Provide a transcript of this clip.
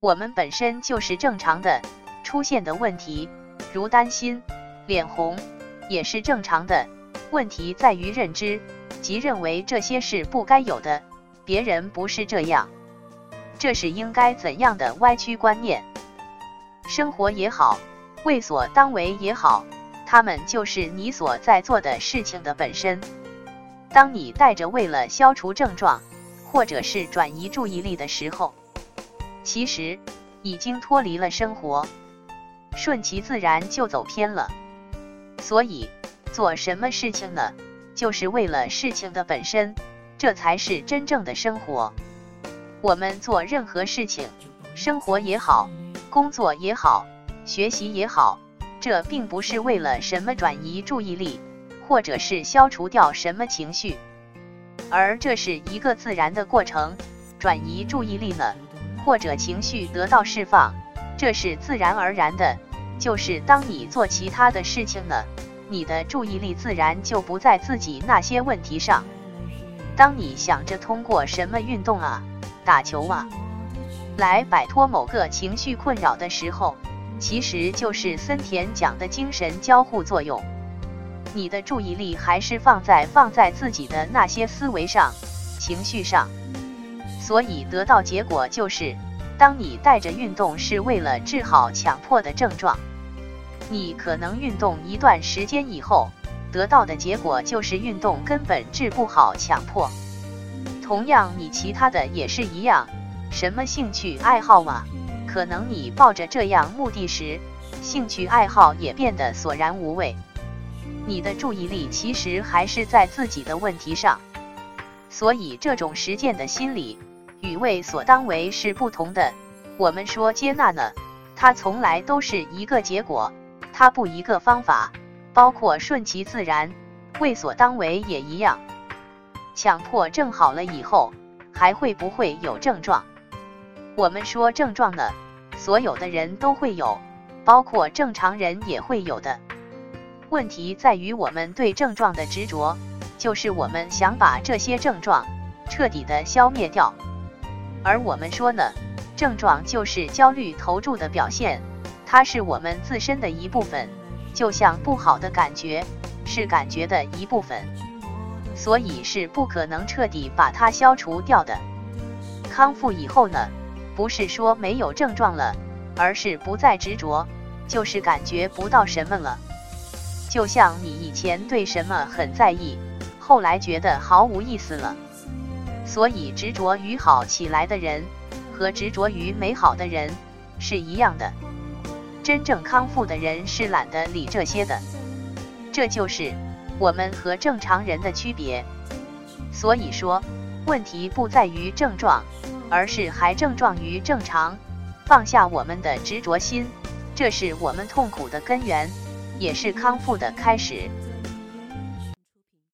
我们本身就是正常的，出现的问题，如担心、脸红，也是正常的。问题在于认知，即认为这些是不该有的，别人不是这样，这是应该怎样的歪曲观念？生活也好，为所当为也好，他们就是你所在做的事情的本身。当你带着为了消除症状，或者是转移注意力的时候，其实已经脱离了生活，顺其自然就走偏了。所以做什么事情呢？就是为了事情的本身，这才是真正的生活。我们做任何事情，生活也好，工作也好，学习也好，这并不是为了什么转移注意力，或者是消除掉什么情绪。而这是一个自然的过程，转移注意力呢，或者情绪得到释放，这是自然而然的。就是当你做其他的事情呢，你的注意力自然就不在自己那些问题上。当你想着通过什么运动啊、打球啊，来摆脱某个情绪困扰的时候，其实就是森田讲的精神交互作用。你的注意力还是放在放在自己的那些思维上、情绪上，所以得到结果就是，当你带着运动是为了治好强迫的症状，你可能运动一段时间以后，得到的结果就是运动根本治不好强迫。同样，你其他的也是一样，什么兴趣爱好嘛，可能你抱着这样目的时，兴趣爱好也变得索然无味。你的注意力其实还是在自己的问题上，所以这种实践的心理与为所当为是不同的。我们说接纳呢，它从来都是一个结果，它不一个方法。包括顺其自然、为所当为也一样。强迫症好了以后，还会不会有症状？我们说症状呢，所有的人都会有，包括正常人也会有的。问题在于我们对症状的执着，就是我们想把这些症状彻底的消灭掉。而我们说呢，症状就是焦虑投注的表现，它是我们自身的一部分，就像不好的感觉是感觉的一部分，所以是不可能彻底把它消除掉的。康复以后呢，不是说没有症状了，而是不再执着，就是感觉不到什么了。就像你以前对什么很在意，后来觉得毫无意思了。所以执着于好起来的人和执着于美好的人是一样的。真正康复的人是懒得理这些的。这就是我们和正常人的区别。所以说，问题不在于症状，而是还症状于正常。放下我们的执着心，这是我们痛苦的根源。也是康复的开始。